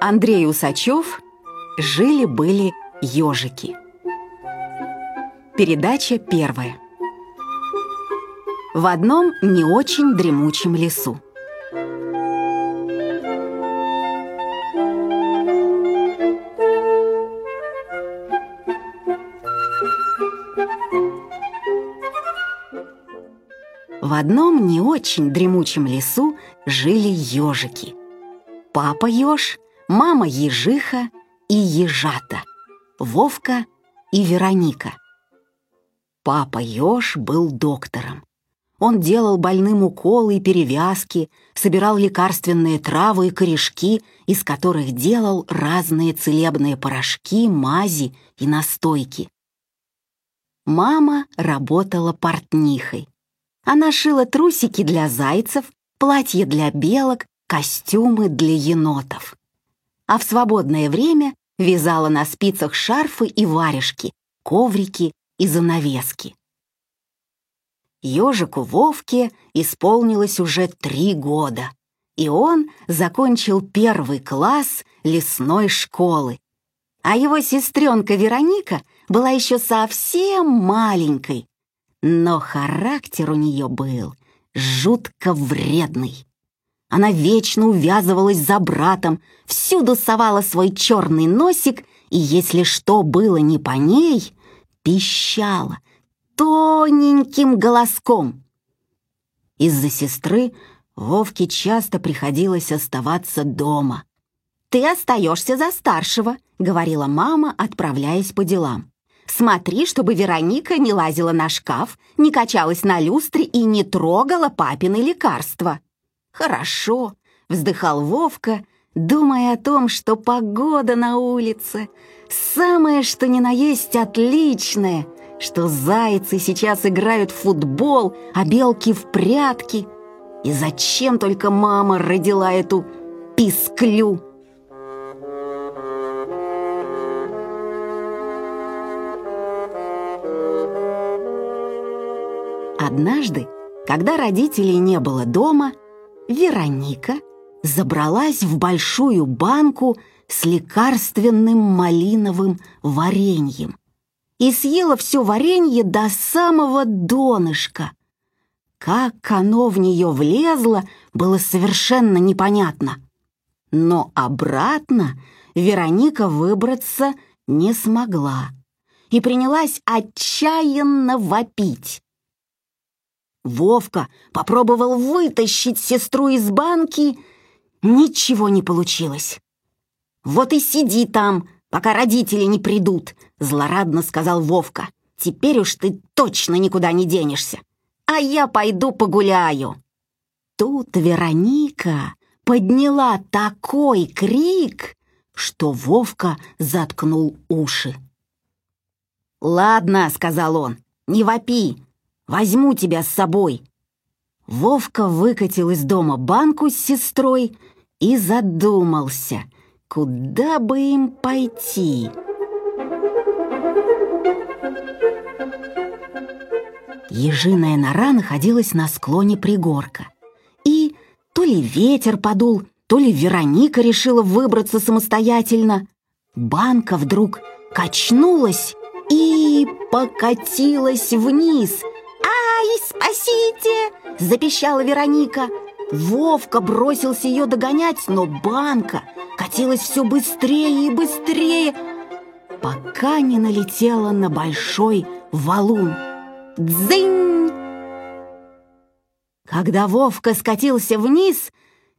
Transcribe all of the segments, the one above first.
Андрей Усачев «Жили-были ежики». Передача первая. В одном не очень дремучем лесу. В одном не очень дремучем лесу жили ежики. Папа еж, мама ежиха и ежата, Вовка и Вероника. Папа еж был доктором. Он делал больным уколы и перевязки, собирал лекарственные травы и корешки, из которых делал разные целебные порошки, мази и настойки. Мама работала портнихой. Она шила трусики для зайцев, платья для белок, костюмы для енотов. А в свободное время вязала на спицах шарфы и варежки, коврики и занавески. Ежику Вовке исполнилось уже три года, и он закончил первый класс лесной школы. А его сестренка Вероника была еще совсем маленькой, но характер у нее был жутко вредный. Она вечно увязывалась за братом, всюду совала свой черный носик, и если что было не по ней, пищала тоненьким голоском. Из-за сестры Вовке часто приходилось оставаться дома. «Ты остаешься за старшего», — говорила мама, отправляясь по делам. Смотри, чтобы Вероника не лазила на шкаф, не качалась на люстре и не трогала папины лекарства. «Хорошо», — вздыхал Вовка, думая о том, что погода на улице самое что ни на есть отличное, что зайцы сейчас играют в футбол, а белки в прятки. И зачем только мама родила эту писклю? Однажды, когда родителей не было дома, Вероника забралась в большую банку с лекарственным малиновым вареньем и съела все варенье до самого донышка. Как оно в нее влезло, было совершенно непонятно. Но обратно Вероника выбраться не смогла и принялась отчаянно вопить. Вовка попробовал вытащить сестру из банки, ничего не получилось. «Вот и сиди там, пока родители не придут», — злорадно сказал Вовка. «Теперь уж ты точно никуда не денешься, а я пойду погуляю». Тут Вероника подняла такой крик, что Вовка заткнул уши. «Ладно», — сказал он, — «не вопи, Возьму тебя с собой». Вовка выкатил из дома банку с сестрой и задумался, куда бы им пойти. Ежиная нора находилась на склоне пригорка. И то ли ветер подул, то ли Вероника решила выбраться самостоятельно. Банка вдруг качнулась и покатилась вниз — «Ай, спасите!» – запищала Вероника. Вовка бросился ее догонять, но банка катилась все быстрее и быстрее, пока не налетела на большой валун. Дзынь! Когда Вовка скатился вниз,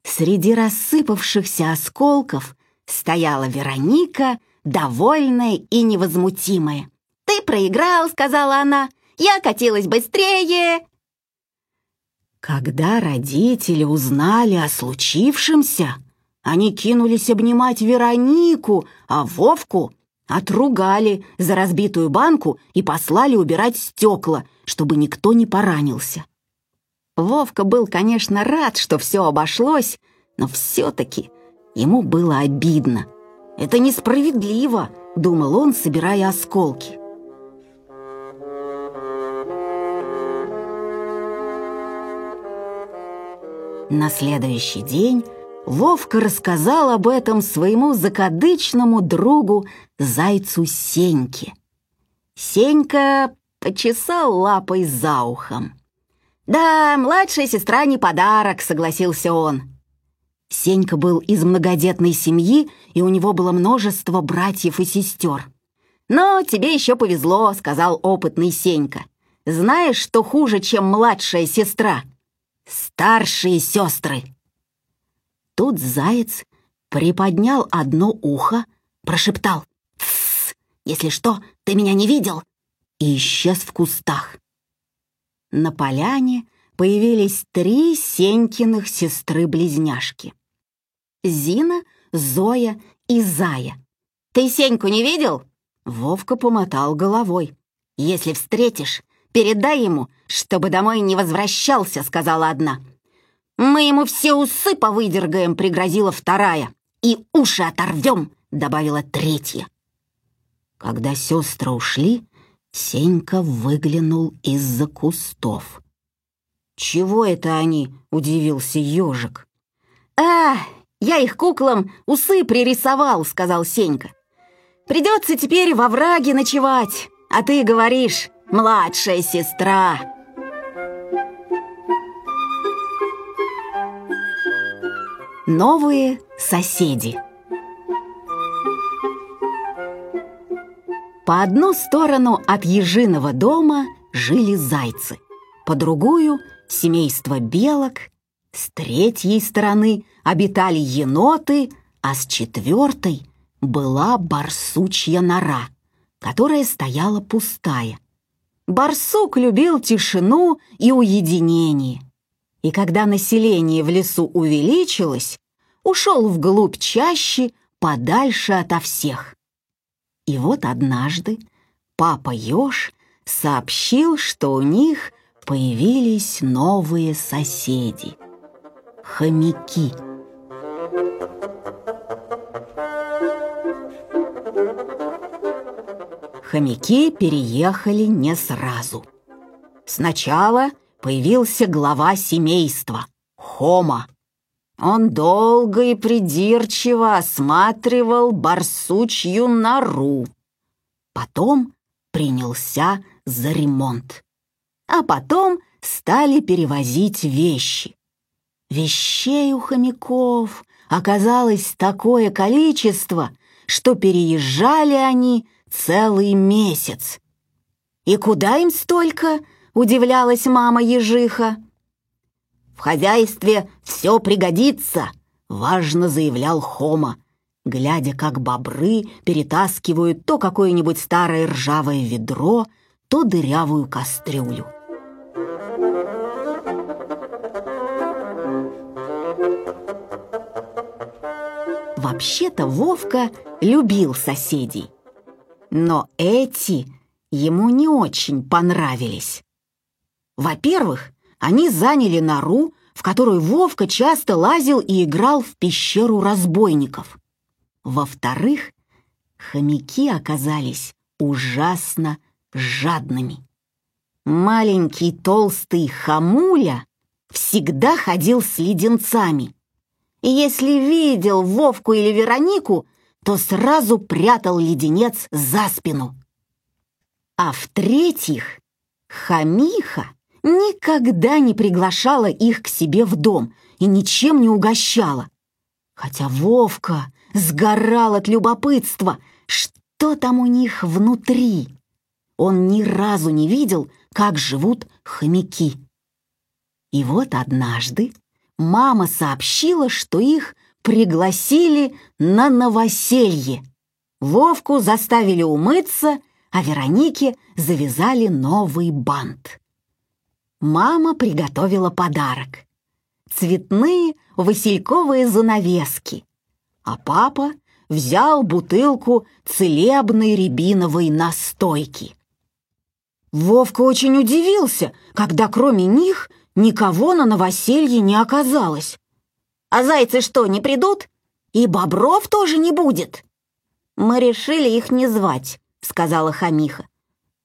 среди рассыпавшихся осколков стояла Вероника, довольная и невозмутимая. «Ты проиграл», — сказала она, — я катилась быстрее!» Когда родители узнали о случившемся, они кинулись обнимать Веронику, а Вовку отругали за разбитую банку и послали убирать стекла, чтобы никто не поранился. Вовка был, конечно, рад, что все обошлось, но все-таки ему было обидно. Это несправедливо, — думал он, собирая осколки. На следующий день Вовка рассказал об этом своему закадычному другу зайцу Сеньке. Сенька почесал лапой за ухом. «Да, младшая сестра не подарок», — согласился он. Сенька был из многодетной семьи, и у него было множество братьев и сестер. «Но тебе еще повезло», — сказал опытный Сенька. «Знаешь, что хуже, чем младшая сестра?» «Старшие сестры». Тут заяц приподнял одно ухо, прошептал «Тссс, если что, ты меня не видел?» и исчез в кустах. На поляне появились три Сенькиных сестры-близняшки. Зина, Зоя и Зая. «Ты Сеньку не видел?» Вовка помотал головой. «Если встретишь, передай ему, чтобы домой не возвращался», — сказала одна. «Мы ему все усы повыдергаем», — пригрозила вторая. «И уши оторвем», — добавила третья. Когда сестры ушли, Сенька выглянул из-за кустов. «Чего это они?» — удивился ежик. «А, я их куклам усы пририсовал», — сказал Сенька. «Придется теперь во враге ночевать, а ты говоришь, младшая сестра». Новые соседи. По одну сторону от ежиного дома жили зайцы, по другую — семейство белок, с третьей стороны обитали еноты, а с четвертой была барсучья нора, которая стояла пустая. Барсук любил тишину и уединение, и когда население в лесу увеличилось, ушел вглубь чаще, подальше ото всех. И вот однажды папа Ёж сообщил, что у них появились новые соседи — хомяки. Хомяки переехали не сразу. Сначала появился глава семейства — Хома. Он долго и придирчиво осматривал барсучью нору. Потом принялся за ремонт. А потом стали перевозить вещи. Вещей у хомяков оказалось такое количество, что переезжали они целый месяц. «И куда им столько?» — удивлялась мама ежиха. В хозяйстве все пригодится, важно заявлял Хома, глядя, как бобры перетаскивают то какое-нибудь старое ржавое ведро, то дырявую кастрюлю. Вообще-то Вовка любил соседей, но эти ему не очень понравились. Во-первых, они заняли нору, в которую Вовка часто лазил и играл в пещеру разбойников. Во-вторых, хомяки оказались ужасно жадными. Маленький толстый хамуля всегда ходил с леденцами. И если видел Вовку или Веронику, то сразу прятал леденец за спину. А в-третьих, хамиха никогда не приглашала их к себе в дом и ничем не угощала. Хотя Вовка сгорал от любопытства, что там у них внутри. Он ни разу не видел, как живут хомяки. И вот однажды мама сообщила, что их пригласили на новоселье. Вовку заставили умыться, а Веронике завязали новый бант мама приготовила подарок. Цветные васильковые занавески. А папа взял бутылку целебной рябиновой настойки. Вовка очень удивился, когда кроме них никого на новоселье не оказалось. «А зайцы что, не придут? И бобров тоже не будет?» «Мы решили их не звать», — сказала Хамиха.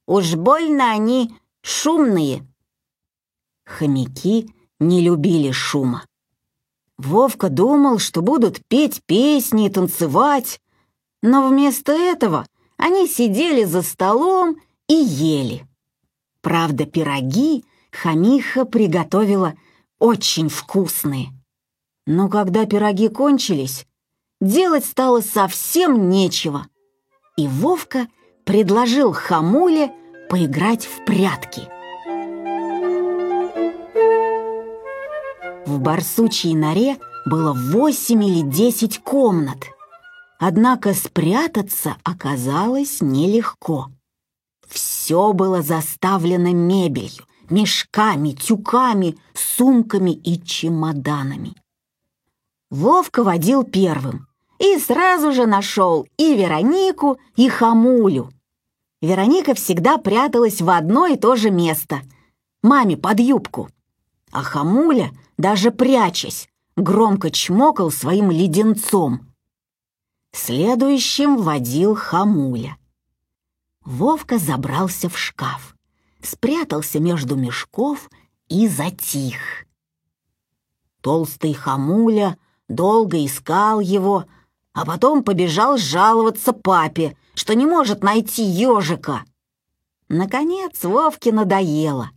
«Уж больно они шумные». Хомяки не любили шума. Вовка думал, что будут петь песни и танцевать, но вместо этого они сидели за столом и ели. Правда, пироги Хамиха приготовила очень вкусные. Но когда пироги кончились, делать стало совсем нечего. И Вовка предложил Хамуле поиграть в прятки. В барсучьей норе было восемь или десять комнат. Однако спрятаться оказалось нелегко. Все было заставлено мебелью, мешками, тюками, сумками и чемоданами. Вовка водил первым и сразу же нашел и Веронику, и Хамулю. Вероника всегда пряталась в одно и то же место — маме под юбку. А Хамуля, даже прячась, громко чмокал своим леденцом. Следующим водил Хамуля. Вовка забрался в шкаф, спрятался между мешков и затих. Толстый Хамуля долго искал его, а потом побежал жаловаться папе, что не может найти ежика. Наконец Вовке надоело.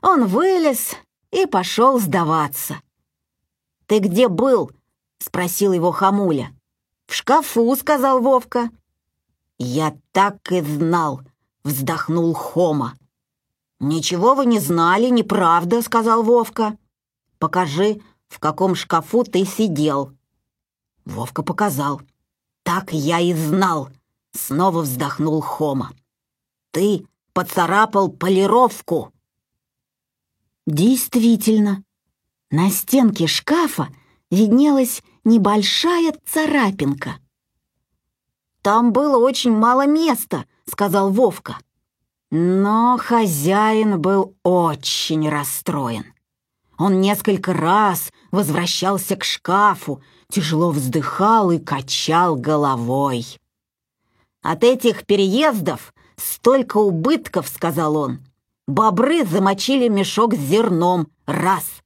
Он вылез и пошел сдаваться. «Ты где был?» — спросил его Хамуля. «В шкафу», — сказал Вовка. «Я так и знал», — вздохнул Хома. «Ничего вы не знали, неправда», — сказал Вовка. «Покажи, в каком шкафу ты сидел». Вовка показал. «Так я и знал», — снова вздохнул Хома. «Ты поцарапал полировку». Действительно, на стенке шкафа виднелась небольшая царапинка. «Там было очень мало места», — сказал Вовка. Но хозяин был очень расстроен. Он несколько раз возвращался к шкафу, тяжело вздыхал и качал головой. «От этих переездов столько убытков», — сказал он. «Бобры замочили мешок с зерном — раз.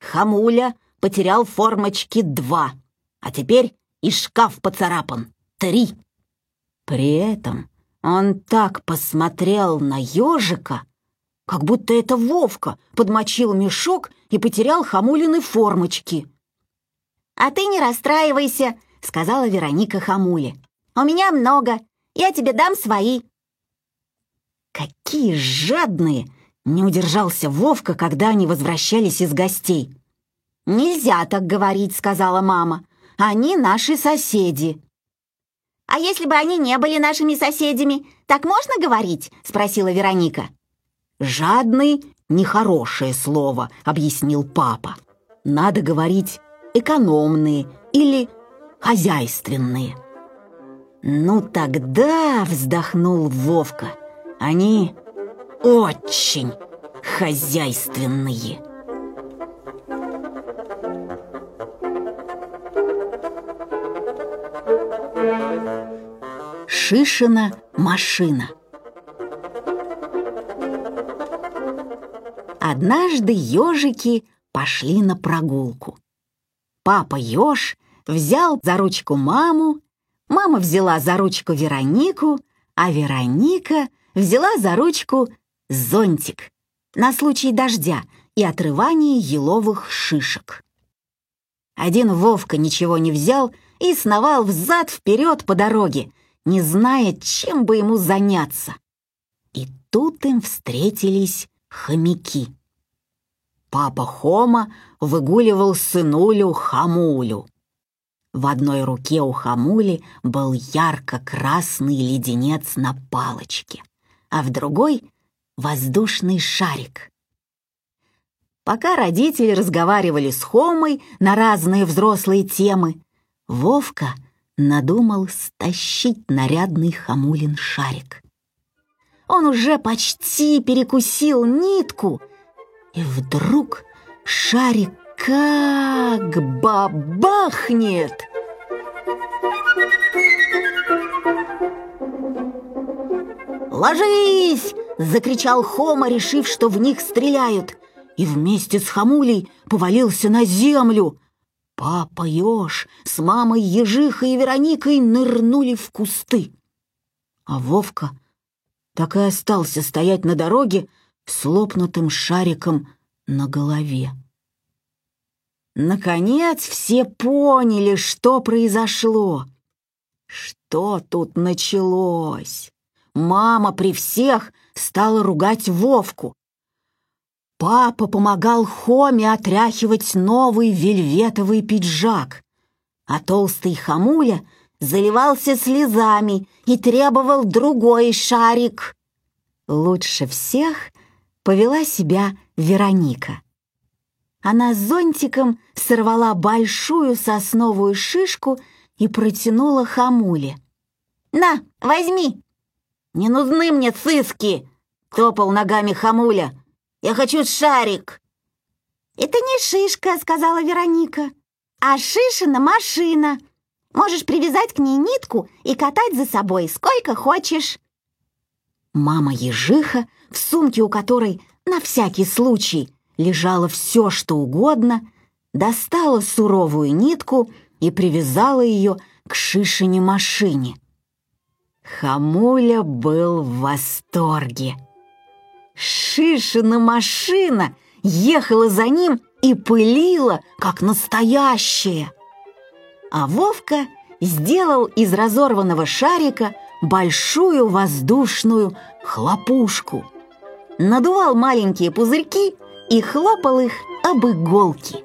Хамуля потерял формочки — два. А теперь и шкаф поцарапан — три». При этом он так посмотрел на ежика, как будто это Вовка подмочил мешок и потерял Хамулины формочки. «А ты не расстраивайся», — сказала Вероника Хамуле. «У меня много, я тебе дам свои». «Какие жадные!» — не удержался Вовка, когда они возвращались из гостей. «Нельзя так говорить», — сказала мама. «Они наши соседи». «А если бы они не были нашими соседями, так можно говорить?» — спросила Вероника. «Жадный — нехорошее слово», — объяснил папа. «Надо говорить экономные или хозяйственные». «Ну тогда», — вздохнул Вовка, — «они очень хозяйственные». Шишина машина. Однажды ежики пошли на прогулку. Папа еж взял за ручку маму, мама взяла за ручку Веронику, а Вероника взяла за ручку зонтик на случай дождя и отрывания еловых шишек. Один Вовка ничего не взял и сновал взад-вперед по дороге, не зная, чем бы ему заняться. И тут им встретились хомяки. Папа Хома выгуливал сынулю Хамулю. В одной руке у Хамули был ярко-красный леденец на палочке, а в другой — воздушный шарик. Пока родители разговаривали с Хомой на разные взрослые темы, Вовка надумал стащить нарядный Хамулин шарик. Он уже почти перекусил нитку, и вдруг шарик как бабахнет! «Ложись!» — закричал Хома, решив, что в них стреляют, и вместе с Хамулей повалился на землю. Папа Ёж с мамой Ежихой и Вероникой нырнули в кусты. А Вовка так и остался стоять на дороге с лопнутым шариком на голове. Наконец все поняли, что произошло. Что тут началось? Мама при всех стала ругать Вовку. Папа помогал Хоме отряхивать новый вельветовый пиджак, а толстый Хамуля заливался слезами и требовал другой шарик. Лучше всех повела себя Вероника. Она зонтиком сорвала большую сосновую шишку и протянула Хамуле. «На, возьми!» «Не нужны мне сыски!» — топал ногами Хамуля. «Я хочу шарик!» «Это не шишка», — сказала Вероника, «а шишина машина. Можешь привязать к ней нитку и катать за собой сколько хочешь». Мама-ежиха, в сумке у которой на всякий случай лежало все, что угодно, достала суровую нитку и привязала ее к шишине машине. Хамуля был в восторге. Шишина машина ехала за ним и пылила, как настоящая. А Вовка сделал из разорванного шарика большую воздушную хлопушку. Надувал маленькие пузырьки и хлопал их об иголки.